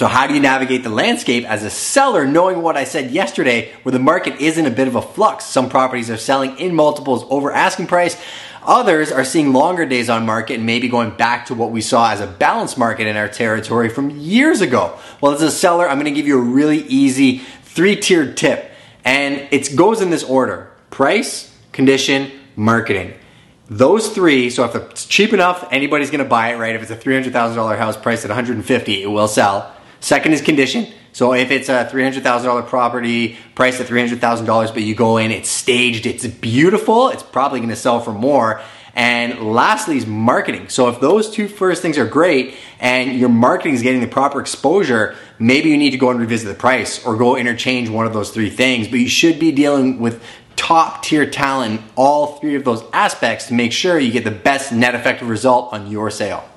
So, how do you navigate the landscape as a seller, knowing what I said yesterday, where the market is in a bit of a flux? Some properties are selling in multiples over asking price. Others are seeing longer days on market and maybe going back to what we saw as a balanced market in our territory from years ago. Well, as a seller, I'm gonna give you a really easy three tiered tip, and it goes in this order price, condition, marketing. Those three, so if it's cheap enough, anybody's gonna buy it, right? If it's a $300,000 house priced at 150, it will sell. Second is condition. So if it's a $300,000 property priced at $300,000, but you go in, it's staged, it's beautiful, it's probably gonna sell for more. And lastly is marketing. So if those two first things are great and your marketing is getting the proper exposure, maybe you need to go and revisit the price or go interchange one of those three things. But you should be dealing with top tier talent, all three of those aspects to make sure you get the best net effective result on your sale.